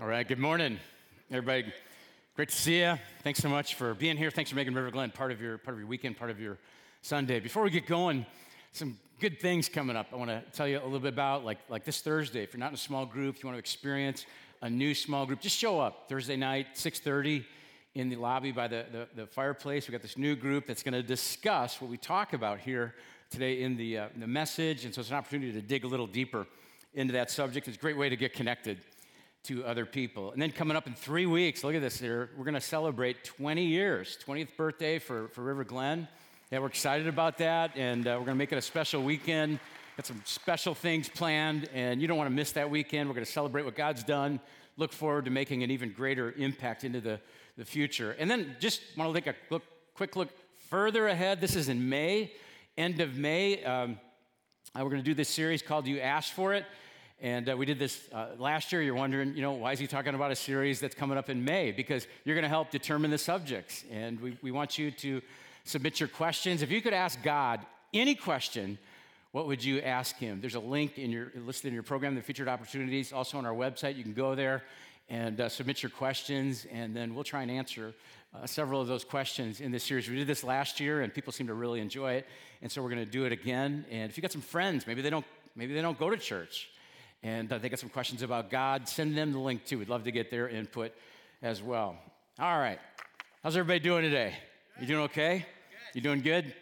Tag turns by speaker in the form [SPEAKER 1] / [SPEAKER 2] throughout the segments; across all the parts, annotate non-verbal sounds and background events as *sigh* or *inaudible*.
[SPEAKER 1] All right, good morning, everybody. Great to see you. Thanks so much for being here. Thanks for making River Glen part of your part of your weekend, part of your Sunday. Before we get going, some good things coming up. I want to tell you a little bit about like like this Thursday. If you're not in a small group, if you want to experience a new small group, just show up Thursday night, 6:30 in the lobby by the, the, the fireplace. We got this new group that's going to discuss what we talk about here today in the, uh, the message. And so it's an opportunity to dig a little deeper into that subject. It's a great way to get connected to other people. And then coming up in three weeks, look at this here, we're going to celebrate 20 years, 20th birthday for, for River Glen. Yeah, we're excited about that, and uh, we're going to make it a special weekend. Got some special things planned, and you don't want to miss that weekend. We're going to celebrate what God's done. Look forward to making an even greater impact into the, the future. And then just want to take a look, quick look further ahead. This is in May, end of May. Um, uh, we're going to do this series called You Asked For It. And uh, we did this uh, last year. You're wondering, you know, why is he talking about a series that's coming up in May? Because you're going to help determine the subjects. And we, we want you to submit your questions. If you could ask God any question, what would you ask him? There's a link in your listed in your program, the featured opportunities, also on our website. You can go there and uh, submit your questions, and then we'll try and answer uh, several of those questions in this series. We did this last year, and people seem to really enjoy it, and so we're going to do it again. And if you got some friends, maybe they don't, maybe they don't go to church, and uh, they got some questions about God, send them the link too. We'd love to get their input as well. All right. How's everybody doing today? You doing okay? You doing good?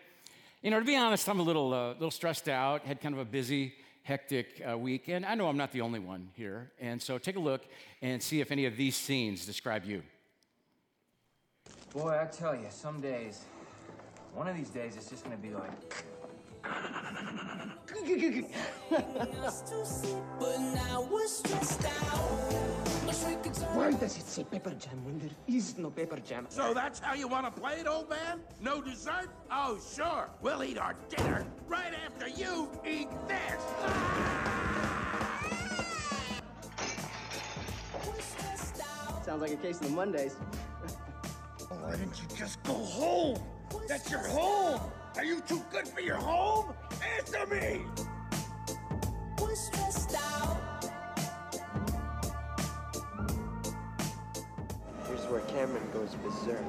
[SPEAKER 1] You know, to be honest, I'm a little, uh, little stressed out. Had kind of a busy, hectic uh, week, and I know I'm not the only one here. And so, take a look and see if any of these scenes describe you.
[SPEAKER 2] Boy, I tell you, some days, one of these days, it's just gonna be like. *laughs*
[SPEAKER 3] Why does it say pepper jam when there is no pepper jam?
[SPEAKER 4] So that's how you want to play it, old man? No dessert? Oh, sure. We'll eat our dinner right after you eat this.
[SPEAKER 3] Sounds like a case of the Mondays.
[SPEAKER 4] Why didn't you just go home? That's your home. Are you too good for your home? Answer me.
[SPEAKER 3] Here's where Cameron goes berserk.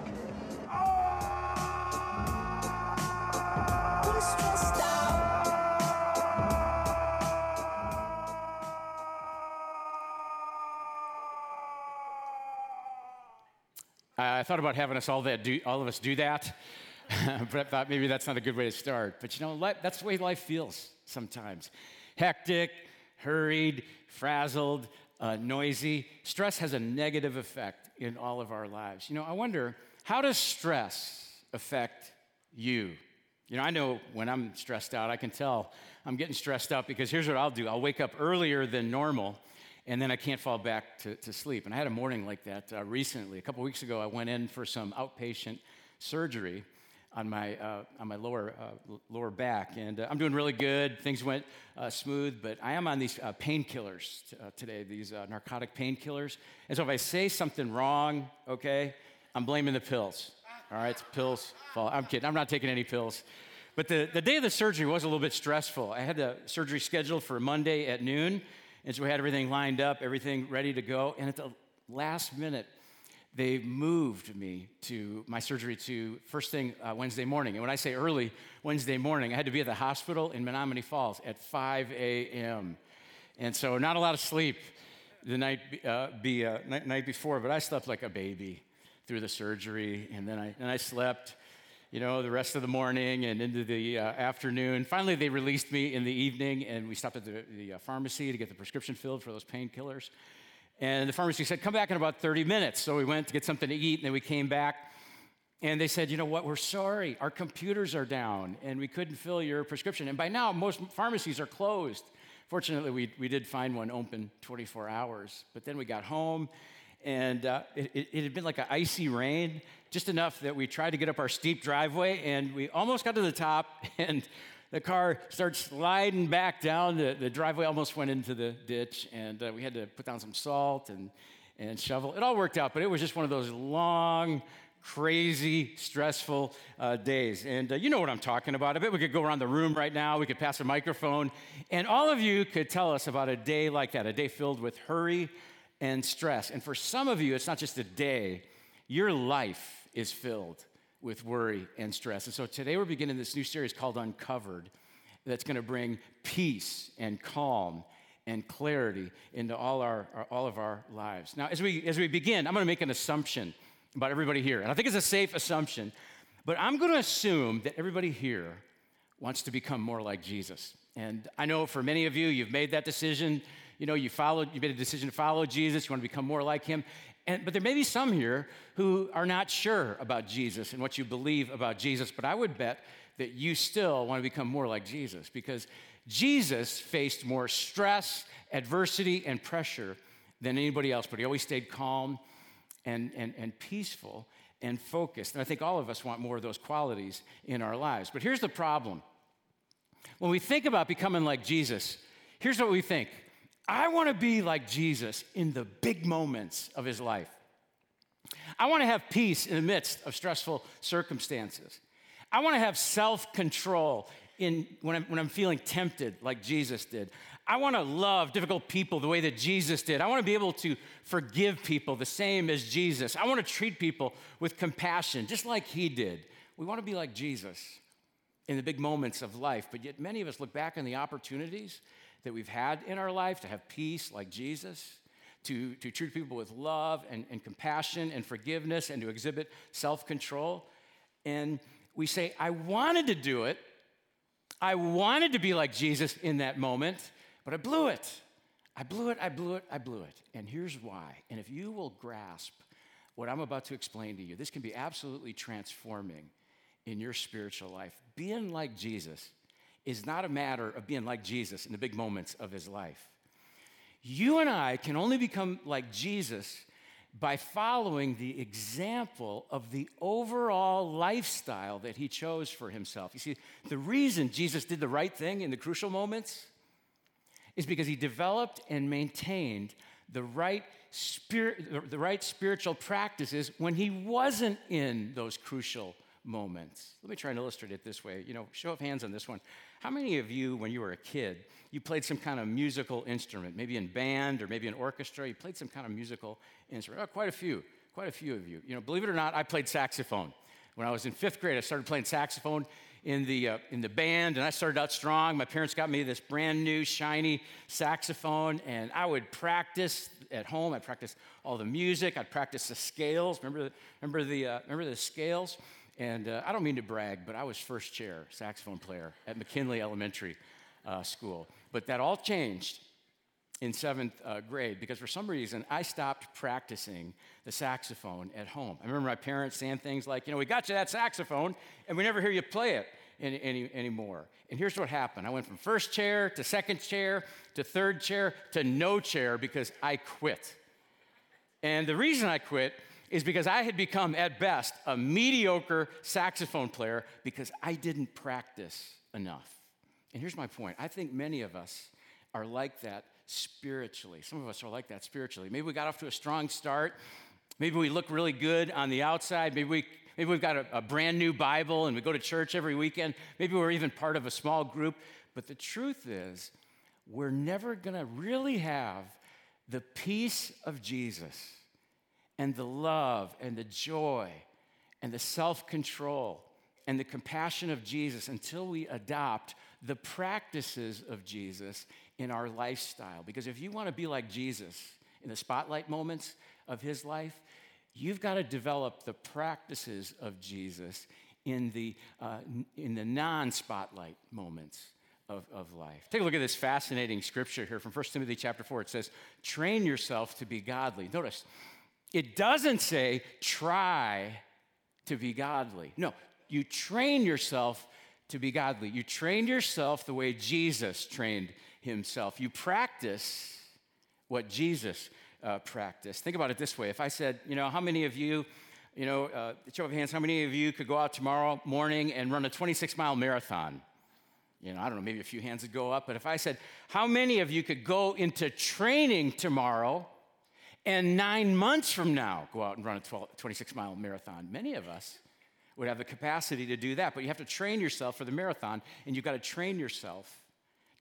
[SPEAKER 1] I thought about having us all, that do, all of us do that, *laughs* but I thought maybe that's not a good way to start. But you know, that's the way life feels sometimes hectic, hurried, frazzled, uh, noisy. Stress has a negative effect in all of our lives. You know, I wonder how does stress affect you? You know, I know when I'm stressed out, I can tell I'm getting stressed out because here's what I'll do I'll wake up earlier than normal and then I can't fall back to, to sleep. And I had a morning like that uh, recently. A couple weeks ago, I went in for some outpatient surgery on my, uh, on my lower, uh, lower back. And uh, I'm doing really good. Things went uh, smooth, but I am on these uh, painkillers t- today, these narcotic painkillers. And so if I say something wrong, okay, I'm blaming the pills. All right, it's pills. Fall. I'm kidding. I'm not taking any pills. But the, the day of the surgery was a little bit stressful. I had the surgery scheduled for Monday at noon. And so we had everything lined up, everything ready to go. And at the last minute, they moved me to my surgery to first thing uh, Wednesday morning. And when I say early Wednesday morning, I had to be at the hospital in Menomonee Falls at 5 a.m. And so not a lot of sleep the night, uh, be, uh, night, night before, but I slept like a baby through the surgery. And then I, then I slept you know, the rest of the morning and into the uh, afternoon. Finally, they released me in the evening, and we stopped at the, the uh, pharmacy to get the prescription filled for those painkillers. And the pharmacy said, Come back in about 30 minutes. So we went to get something to eat, and then we came back. And they said, You know what? We're sorry. Our computers are down, and we couldn't fill your prescription. And by now, most pharmacies are closed. Fortunately, we, we did find one open 24 hours. But then we got home, and uh, it, it, it, had been like an icy rain, just enough that we tried to get up our steep driveway, and we almost got to the top, *laughs* and the car started sliding back down. The, the driveway almost went into the ditch, and uh, we had to put down some salt and, and shovel. It all worked out, but it was just one of those long, crazy, stressful uh, days. And uh, you know what I'm talking about. I bet we could go around the room right now, we could pass a microphone, and all of you could tell us about a day like that, a day filled with hurry and stress. And for some of you, it's not just a day, your life is filled with worry and stress. And so today we're beginning this new series called Uncovered that's going to bring peace and calm and clarity into all, our, our, all of our lives. Now, as we, as we begin, I'm going to make an assumption about everybody here. And I think it's a safe assumption, but I'm going to assume that everybody here wants to become more like Jesus. And I know for many of you, you've made that decision. You know, you followed, you made a decision to follow Jesus, you want to become more like him. And, but there may be some here who are not sure about Jesus and what you believe about Jesus, but I would bet that you still want to become more like Jesus because Jesus faced more stress, adversity, and pressure than anybody else, but he always stayed calm and, and, and peaceful and focused. And I think all of us want more of those qualities in our lives. But here's the problem when we think about becoming like Jesus, here's what we think I want to be like Jesus in the big moments of his life. I want to have peace in the midst of stressful circumstances. I want to have self control in, when, I'm, when I'm feeling tempted, like Jesus did. I want to love difficult people the way that Jesus did. I want to be able to forgive people the same as Jesus. I want to treat people with compassion, just like he did. We want to be like Jesus in the big moments of life, but yet many of us look back on the opportunities that we've had in our life to have peace like Jesus, to, to treat people with love and, and compassion and forgiveness, and to exhibit self control. And we say, I wanted to do it. I wanted to be like Jesus in that moment, but I blew it. I blew it, I blew it, I blew it. And here's why. And if you will grasp what I'm about to explain to you, this can be absolutely transforming in your spiritual life. Being like Jesus is not a matter of being like Jesus in the big moments of his life. You and I can only become like Jesus by following the example of the overall lifestyle that he chose for himself. You see, the reason Jesus did the right thing in the crucial moments is because he developed and maintained the right spirit the right spiritual practices when he wasn't in those crucial moments. Let me try and illustrate it this way. You know, show of hands on this one. How many of you, when you were a kid, you played some kind of musical instrument, maybe in band or maybe in orchestra? You played some kind of musical instrument. Oh, quite a few, quite a few of you. You know, believe it or not, I played saxophone. When I was in fifth grade, I started playing saxophone in the, uh, in the band, and I started out strong. My parents got me this brand new, shiny saxophone, and I would practice at home. I'd practice all the music. I'd practice the scales. Remember, remember, the, uh, remember the scales? And uh, I don't mean to brag, but I was first chair saxophone player at McKinley Elementary uh, School. But that all changed in seventh uh, grade because for some reason I stopped practicing the saxophone at home. I remember my parents saying things like, you know, we got you that saxophone and we never hear you play it any, any, anymore. And here's what happened I went from first chair to second chair to third chair to no chair because I quit. And the reason I quit is because I had become, at best, a mediocre saxophone player because I didn't practice enough. And here's my point I think many of us are like that spiritually. Some of us are like that spiritually. Maybe we got off to a strong start. Maybe we look really good on the outside. Maybe, we, maybe we've got a, a brand new Bible and we go to church every weekend. Maybe we're even part of a small group. But the truth is, we're never going to really have the peace of Jesus and the love and the joy and the self control and the compassion of Jesus until we adopt the practices of Jesus in our lifestyle. Because if you want to be like Jesus in the spotlight moments of his life, you've got to develop the practices of Jesus in the, uh, in the non spotlight moments. Of, of life. Take a look at this fascinating scripture here from 1 Timothy chapter 4. It says, Train yourself to be godly. Notice, it doesn't say try to be godly. No, you train yourself to be godly. You train yourself the way Jesus trained himself. You practice what Jesus uh, practiced. Think about it this way. If I said, you know, how many of you, you know, uh, show of hands, how many of you could go out tomorrow morning and run a 26 mile marathon? You know, I don't know, maybe a few hands would go up. But if I said, how many of you could go into training tomorrow and nine months from now go out and run a 12, 26 mile marathon. Many of us would have the capacity to do that, but you have to train yourself for the marathon, and you've got to train yourself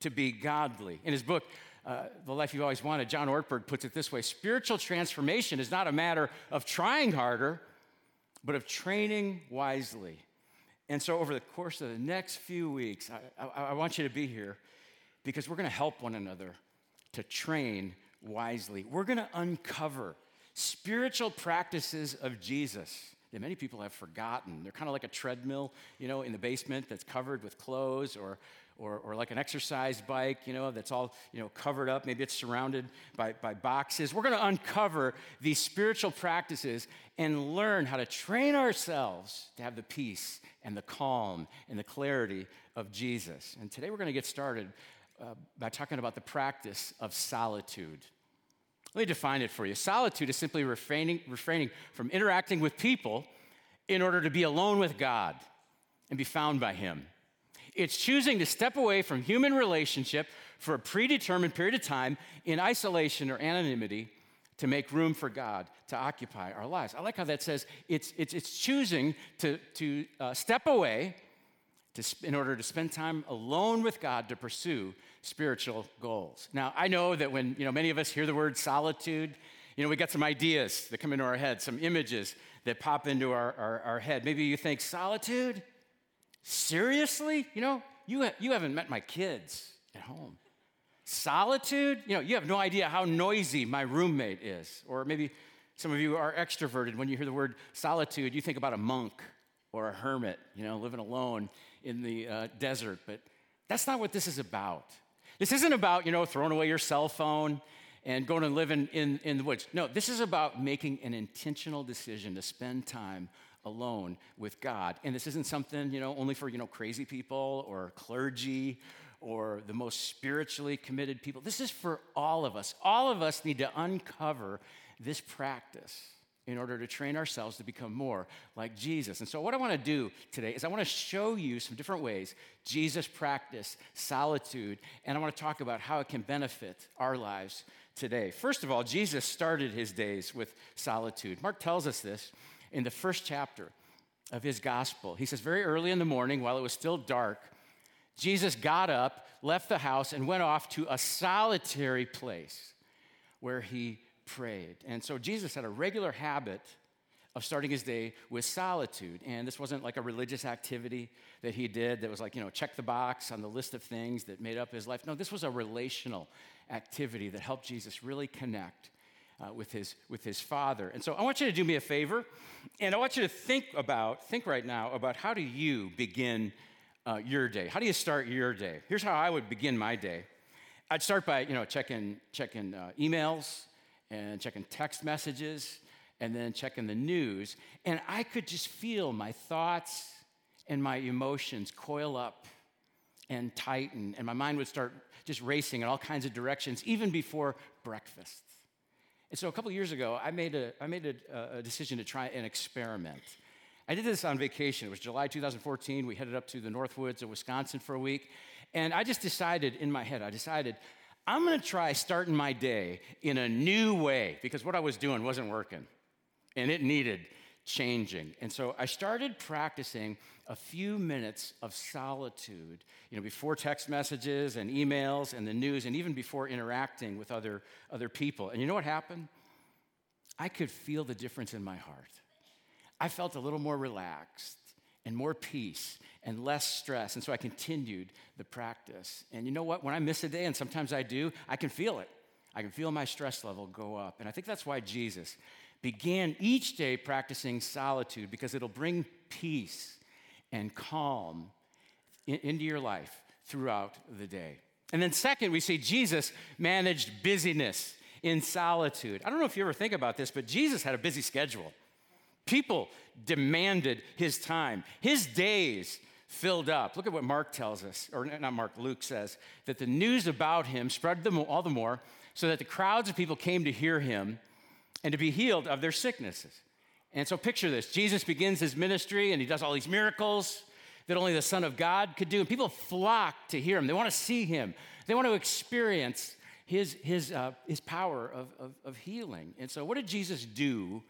[SPEAKER 1] to be godly. In his book, uh, the life you've always wanted. John Ortberg puts it this way spiritual transformation is not a matter of trying harder, but of training wisely. And so, over the course of the next few weeks, I, I, I want you to be here because we're going to help one another to train wisely. We're going to uncover spiritual practices of Jesus that many people have forgotten. They're kind of like a treadmill, you know, in the basement that's covered with clothes or, or, or like an exercise bike, you know, that's all, you know, covered up. Maybe it's surrounded by, by boxes. We're going to uncover these spiritual practices and learn how to train ourselves to have the peace and the calm and the clarity of Jesus. And today we're going to get started uh, by talking about the practice of solitude. Let me define it for you. Solitude is simply refraining, refraining from interacting with people in order to be alone with God and be found by Him. It's choosing to step away from human relationship for a predetermined period of time in isolation or anonymity to make room for God to occupy our lives. I like how that says it's, it's, it's choosing to, to uh, step away to, in order to spend time alone with God to pursue spiritual goals. Now, I know that when you know many of us hear the word solitude, you know, we got some ideas that come into our head, some images that pop into our, our, our head. Maybe you think, solitude? Seriously? You know, you, ha- you haven't met my kids at home. Solitude? You know, you have no idea how noisy my roommate is. Or maybe some of you are extroverted. When you hear the word solitude, you think about a monk or a hermit, you know, living alone in the uh, desert. But that's not what this is about. This isn't about, you know, throwing away your cell phone and going and living in, in the woods. No, this is about making an intentional decision to spend time alone with God. And this isn't something, you know, only for, you know, crazy people or clergy or the most spiritually committed people. This is for all of us. All of us need to uncover this practice in order to train ourselves to become more like Jesus. And so, what I want to do today is I want to show you some different ways Jesus practiced solitude, and I want to talk about how it can benefit our lives today. First of all, Jesus started his days with solitude. Mark tells us this in the first chapter of his gospel. He says, Very early in the morning, while it was still dark, Jesus got up, left the house, and went off to a solitary place where he prayed. And so Jesus had a regular habit of starting his day with solitude. And this wasn't like a religious activity that he did that was like, you know, check the box on the list of things that made up his life. No, this was a relational activity that helped Jesus really connect uh, with, his, with his father. And so I want you to do me a favor, and I want you to think about, think right now about how do you begin uh, your day? How do you start your day? Here's how I would begin my day. I'd start by, you know, checking, checking uh, emails, and checking text messages and then checking the news. And I could just feel my thoughts and my emotions coil up and tighten, and my mind would start just racing in all kinds of directions, even before breakfast. And so a couple years ago, I made, a, I made a, a decision to try an experiment. I did this on vacation. It was July 2014. We headed up to the Northwoods of Wisconsin for a week. And I just decided in my head, I decided I'm gonna try starting my day in a new way because what I was doing wasn't working and it needed changing. And so I started practicing a few minutes of solitude, you know, before text messages and emails and the news and even before interacting with other, other people. And you know what happened? I could feel the difference in my heart. I felt a little more relaxed and more peace and less stress. And so I continued the practice. And you know what? When I miss a day, and sometimes I do, I can feel it. I can feel my stress level go up. And I think that's why Jesus began each day practicing solitude because it'll bring peace and calm in, into your life throughout the day. And then, second, we see Jesus managed busyness in solitude. I don't know if you ever think about this, but Jesus had a busy schedule. People demanded his time. His days filled up. Look at what Mark tells us, or not Mark, Luke says, that the news about him spread all the more so that the crowds of people came to hear him and to be healed of their sicknesses. And so picture this Jesus begins his ministry and he does all these miracles that only the Son of God could do. And people flock to hear him, they want to see him, they want to experience his, his, uh, his power of, of, of healing. And so, what did Jesus do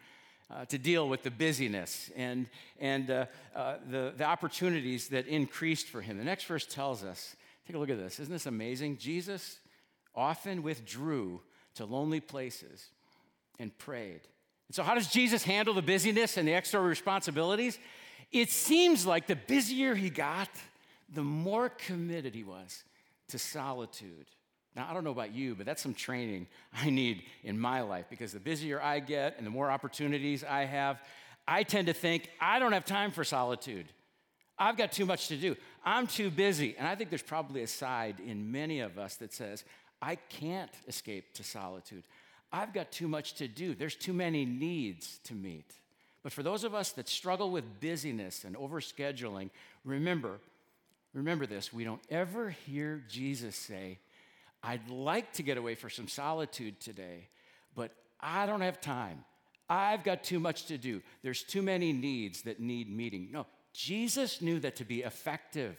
[SPEAKER 1] uh, to deal with the busyness and, and uh, uh, the, the opportunities that increased for him. The next verse tells us take a look at this. Isn't this amazing? Jesus often withdrew to lonely places and prayed. And so, how does Jesus handle the busyness and the extra responsibilities? It seems like the busier he got, the more committed he was to solitude. Now, I don't know about you, but that's some training *laughs* I need in my life because the busier I get and the more opportunities I have, I tend to think I don't have time for solitude. I've got too much to do. I'm too busy. And I think there's probably a side in many of us that says, I can't escape to solitude. I've got too much to do. There's too many needs to meet. But for those of us that struggle with busyness and overscheduling, remember, remember this, we don't ever hear Jesus say, I'd like to get away for some solitude today, but I don't have time. I've got too much to do. There's too many needs that need meeting. No, Jesus knew that to be effective,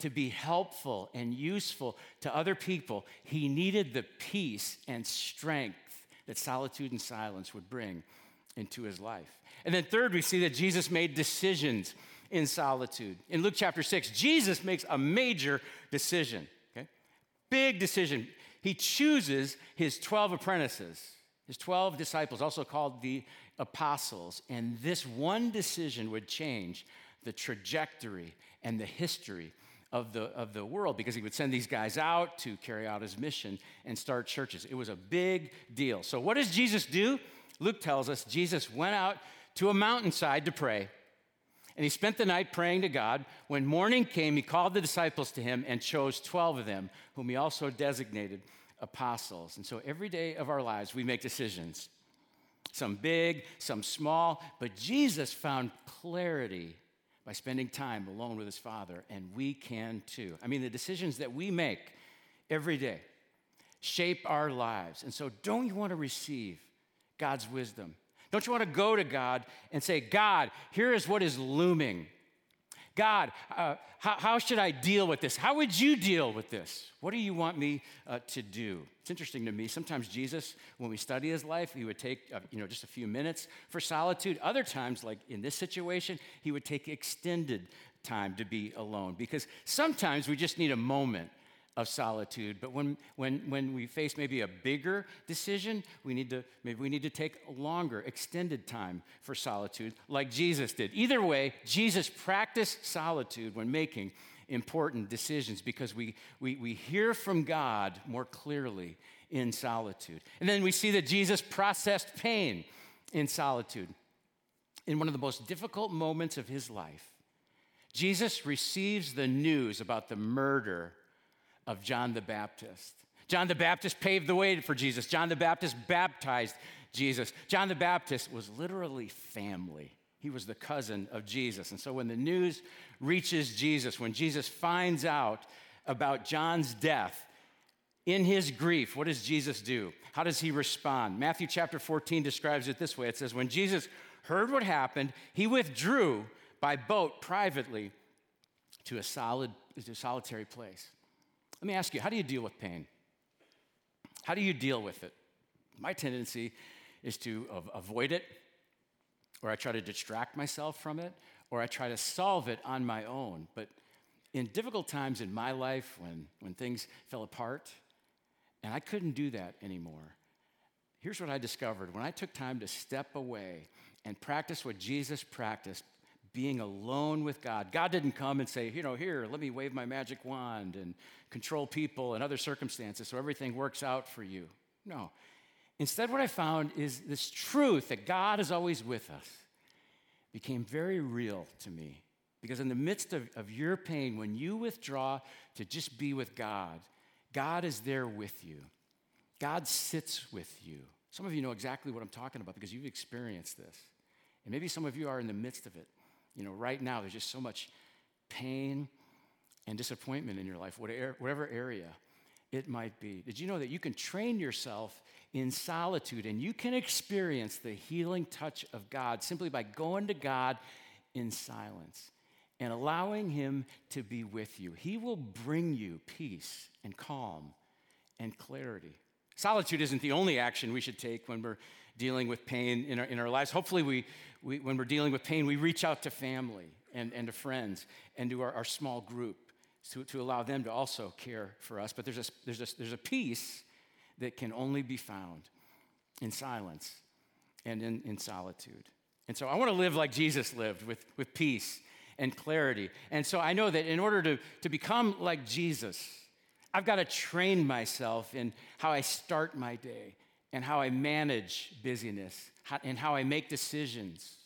[SPEAKER 1] to be helpful and useful to other people, he needed the peace and strength that solitude and silence would bring into his life. And then, third, we see that Jesus made decisions in solitude. In Luke chapter 6, Jesus makes a major decision? Big decision. He chooses his 12 apprentices, his 12 disciples, also called the apostles. And this one decision would change the trajectory and the history of the, of the world because he would send these guys out to carry out his mission and start churches. It was a big deal. So, what does Jesus do? Luke tells us Jesus went out to a mountainside to pray. And he spent the night praying to God. When morning came, he called the disciples to him and chose 12 of them, whom he also designated apostles. And so every day of our lives, we make decisions some big, some small, but Jesus found clarity by spending time alone with his Father, and we can too. I mean, the decisions that we make every day shape our lives. And so, don't you want to receive God's wisdom? Don't you want to go to God and say, God, here is what is looming. God, uh, how, how, should I deal with this? How would you deal with this? What do you want me uh, to do? It's interesting to me. Sometimes Jesus, when we study his life, he would take uh, you know just a few minutes for solitude. Other times, like in this situation, he would take extended time to be alone because sometimes we just need a moment of solitude. But when, when, when we face maybe a bigger decision, we need to, maybe we need to take longer, extended time for solitude, like Jesus did. Either way, Jesus practiced solitude when making important decisions because we, we, we hear from God more clearly in solitude. And then we see that Jesus processed pain in solitude. In one of the most difficult moments of his life, Jesus receives the news about the murder of John the Baptist. John the Baptist paved the way for Jesus. John the Baptist baptized Jesus. John the Baptist was literally family. He was the cousin of Jesus. And so when the news reaches Jesus, when Jesus finds out about John's death, in his grief, what does Jesus do? How does he respond? Matthew chapter 14 describes it this way it says, When Jesus heard what happened, he withdrew by boat privately to a, solid, to a solitary place. Let me ask you, how do you deal with pain? How do you deal with it? My tendency is to avoid it, or I try to distract myself from it, or I try to solve it on my own. But in difficult times in my life, when, when things fell apart, and I couldn't do that anymore, here's what I discovered. When I took time to step away and practice what Jesus practiced, being alone with God. God didn't come and say, you know, here, let me wave my magic wand and control people and other circumstances so everything works out for you. No. Instead, what I found is this truth that God is always with us became very real to me. Because in the midst of, of your pain, when you withdraw to just be with God, God is there with you. God sits with you. Some of you know exactly what I'm talking about because you've experienced this. And maybe some of you are in the midst of it. You know, right now, there's just so much pain and disappointment in your life, whatever area it might be. Did you know that you can train yourself in solitude and you can experience the healing touch of God simply by going to God in silence and allowing Him to be with you? He will bring you peace and calm and clarity. Solitude isn't the only action we should take when we're dealing with pain in our, in our lives. Hopefully, we, we, when we're dealing with pain, we reach out to family and, and to friends and to our, our small group to, to allow them to also care for us. But there's a, there's, a, there's a peace that can only be found in silence and in, in solitude. And so I want to live like Jesus lived with, with peace and clarity. And so I know that in order to, to become like Jesus, I've got to train myself in how I start my day and how I manage busyness and how I make decisions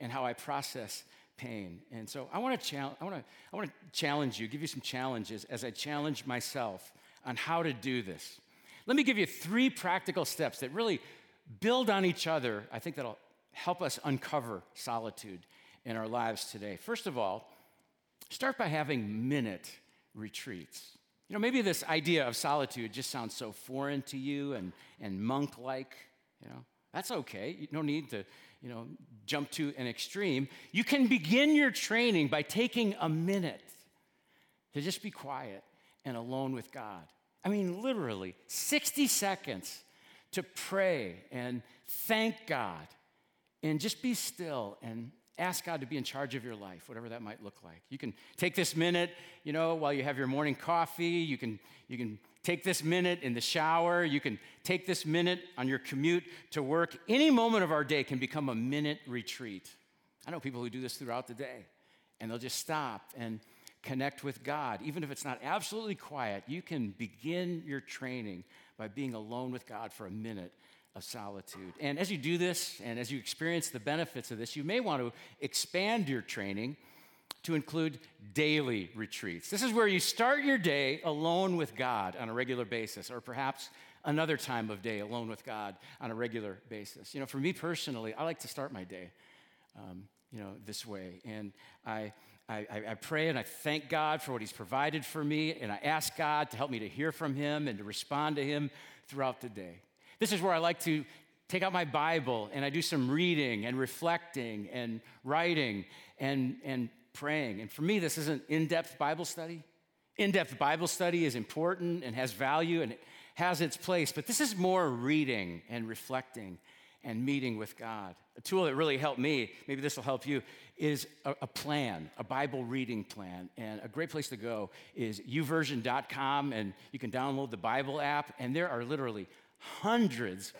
[SPEAKER 1] and how I process pain. And so I want to challenge I want to I want to challenge you, give you some challenges as I challenge myself on how to do this. Let me give you three practical steps that really build on each other. I think that'll help us uncover solitude in our lives today. First of all, start by having minute retreats. You know, maybe this idea of solitude just sounds so foreign to you and, and monk like, you know. That's okay. You don't need to, you know, jump to an extreme. You can begin your training by taking a minute to just be quiet and alone with God. I mean, literally, 60 seconds to pray and thank God and just be still and ask God to be in charge of your life, whatever that might look like. You can take this minute, you know, while you have your morning coffee. You can, you can take this minute in the shower. You can take this minute on your commute to work. Any moment of our day can become a minute retreat. I know people who do this throughout the day, and they'll just stop and connect with God. Even if it's not absolutely quiet, you can begin your training by being alone with God for a minute of solitude. And as you do this, and as you experience the benefits of this, you may want to expand your training to include daily retreats. This is where you start your day alone with God on a regular basis, or perhaps another time of day alone with God on a regular basis. You know, for me personally, I like to start my day, um, you know, this way. And I, I, I, pray and I thank God for what He's provided for me, and I ask God to help me to hear from Him and to respond to Him throughout the day. This is where I like to take out my Bible and I do some reading and reflecting and writing and, and praying. And for me, this isn't in depth Bible study. In depth Bible study is important and has value and it has its place, but this is more reading and reflecting and meeting with God. A tool that really helped me, maybe this will help you, is a, a, plan, a Bible reading plan. And a great place to go is youversion.com, and you can download the Bible app, and there are literally hundreds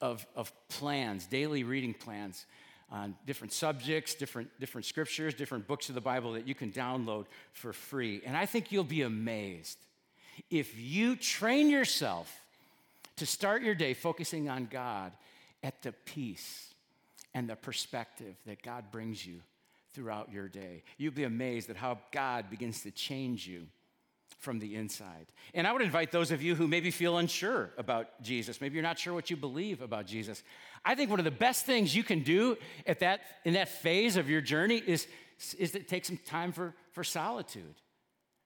[SPEAKER 1] of, of plans, daily reading plans on different subjects, different, different scriptures, different books of the Bible that you can download for free. And I think you'll be amazed if you train yourself to start your day focusing on God at the peace and the perspective that God brings you throughout your day. You'll be amazed at how God begins to change you from the inside. And I would invite those of you who maybe feel unsure about Jesus, maybe you're not sure what you believe about Jesus. I think one of the best things you can do at that, in that phase of your journey is, is to take some time for, for solitude.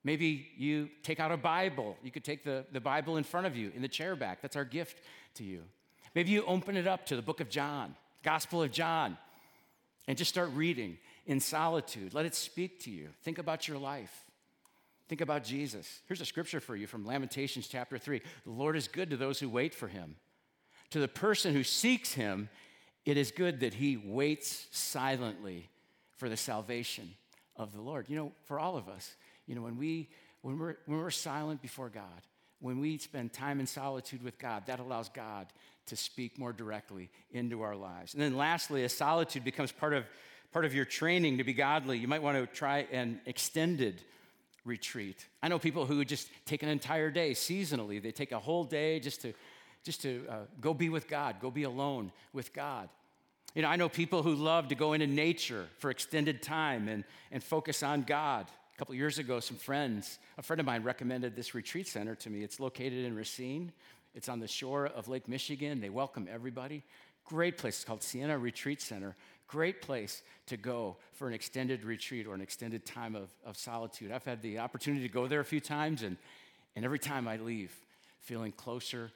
[SPEAKER 1] Maybe you take out a Bible. You could take the, the Bible in front of you in the chair back. That's our gift to you. Maybe you open it up to the book of John, Gospel of John, and just start reading in solitude. Let it speak to you. Think about your life. Think about Jesus. Here's a scripture for you from Lamentations chapter 3. The Lord is good to those who wait for him. To the person who seeks him, it is good that he waits silently for the salvation of the Lord. You know, for all of us, you know, when, we, when, we're, when we're silent before God, when we spend time in solitude with God, that allows God to speak more directly into our lives. And then lastly, as solitude becomes part of, part of your training to be godly, you might want to try an extended retreat. I know people who just take an entire day seasonally. They take a whole day just to, just to uh, go be with God, go be alone with God. You know, I know people who love to go into nature for extended time and, and focus on God. A couple years ago, some friends, a friend of mine recommended this retreat center to me. It's located in Racine. It's on the shore of Lake Michigan. They welcome everybody. Great place. It's called Siena Retreat Center. Great place to go for an extended retreat or an extended time of, of solitude. I've had the opportunity to go there a few times, and, and every time I leave, feeling closer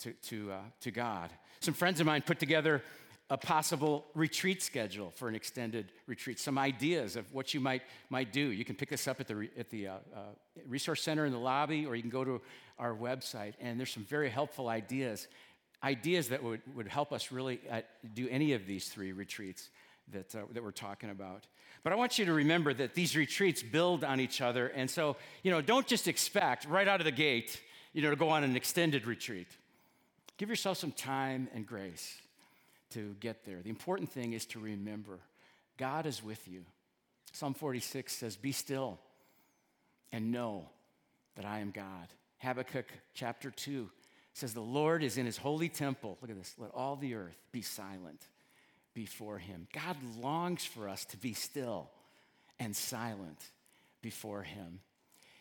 [SPEAKER 1] to, to, uh, to God. Some friends of mine put together a possible retreat schedule for an extended retreat, some ideas of what you might, might do. You can pick this up at the, at the uh, uh, Resource Center in the lobby, or you can go to our website, and there's some very helpful ideas ideas that would, would help us really uh, do any of these three retreats that, uh, that we're talking about. But I want you to remember that these retreats build on each other. And so, you know, don't just expect right out of the gate, you know, to go on an extended retreat. Give yourself some time and grace to get there. The important thing is to remember God is with you. Psalm 46 says, Be still and know that I am God. Habakkuk chapter 2 says, The Lord is in his holy temple. Look at this. Let all the earth be silent before him. God longs for us to be still and silent before him.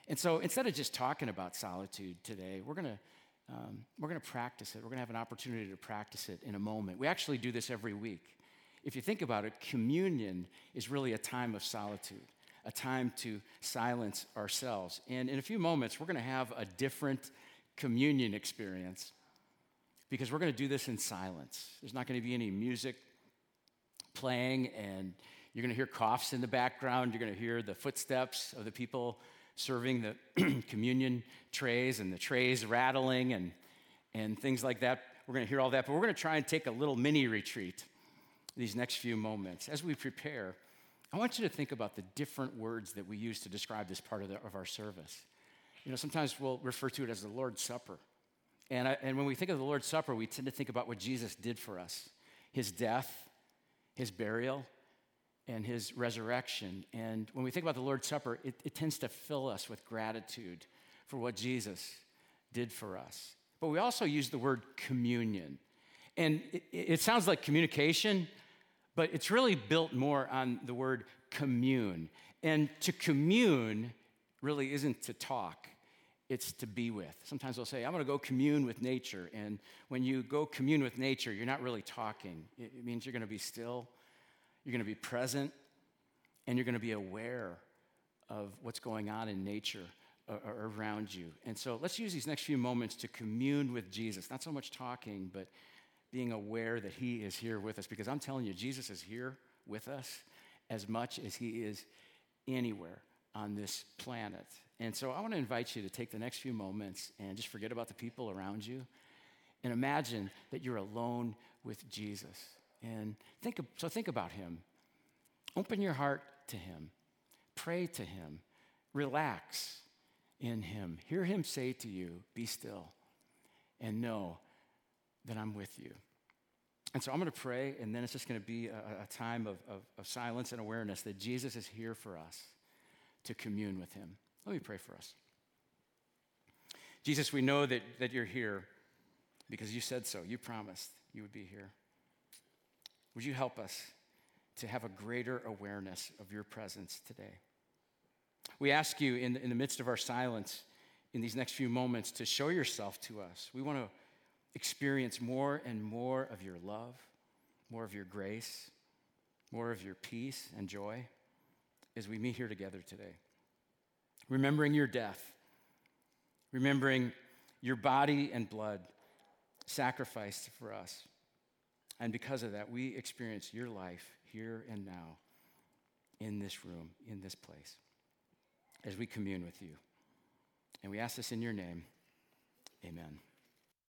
[SPEAKER 1] And so instead of just talking about solitude today, we're going to um, we're going to practice it. We're going to have an opportunity to practice it in a moment. We actually do this every week. If you think about it, communion is really a time of solitude, a time to silence ourselves. And in a few moments, we're going to have a different communion experience because we're going to do this in silence. There's not going to be any music playing, and you're going to hear coughs in the background. You're going to hear the footsteps of the people serving the *clears throat* communion trays and the trays rattling and, and things like that. We're going to hear all that, but we're going to try and take a little mini retreat these next few moments. As we prepare, I want you to think about the different words that we use to describe this part of, the, of our service. You know, sometimes we'll refer to it as the Lord's Supper. And, I, and when we think of the Lord's Supper, we tend to think about what Jesus did for us his death, his burial, and his resurrection. And when we think about the Lord's Supper, it, it tends to fill us with gratitude for what Jesus did for us. But we also use the word communion. And it, it sounds like communication, but it's really built more on the word commune. And to commune really isn't to talk, it's to be with. Sometimes they'll say, I'm going to go commune with nature. And when you go commune with nature, you're not really talking. It means you're going to be still you're going to be present and you're going to be aware of what's going on in nature around you. And so let's use these next few moments to commune with Jesus. Not so much talking, but being aware that He is here with us. Because I'm telling you, Jesus is here with us as much as He is anywhere on this planet. And so I want to invite you to take the next few moments and just forget about the people around you and imagine that you're alone with Jesus. And think, so think about him. Open your heart to him. Pray to him. Relax in him. Hear him say to you, Be still and know that I'm with you. And so I'm going to pray, and then it's just going to be a, a time of, of, of silence and awareness that Jesus is here for us to commune with him. Let me pray for us. Jesus, we know that, that you're here because you said so. You promised you would be here. Would you help us to have a greater awareness of your presence today? We ask you in in the midst of our silence in these next few moments to show yourself to us. We want to experience more and more of your love, more of your grace, more of your peace and joy as we meet here together today. Remembering your death, remembering your body and blood sacrificed for us and because of that, we experience your life here and now in this room, in this place, as we commune with you. And we ask this in your name. Amen.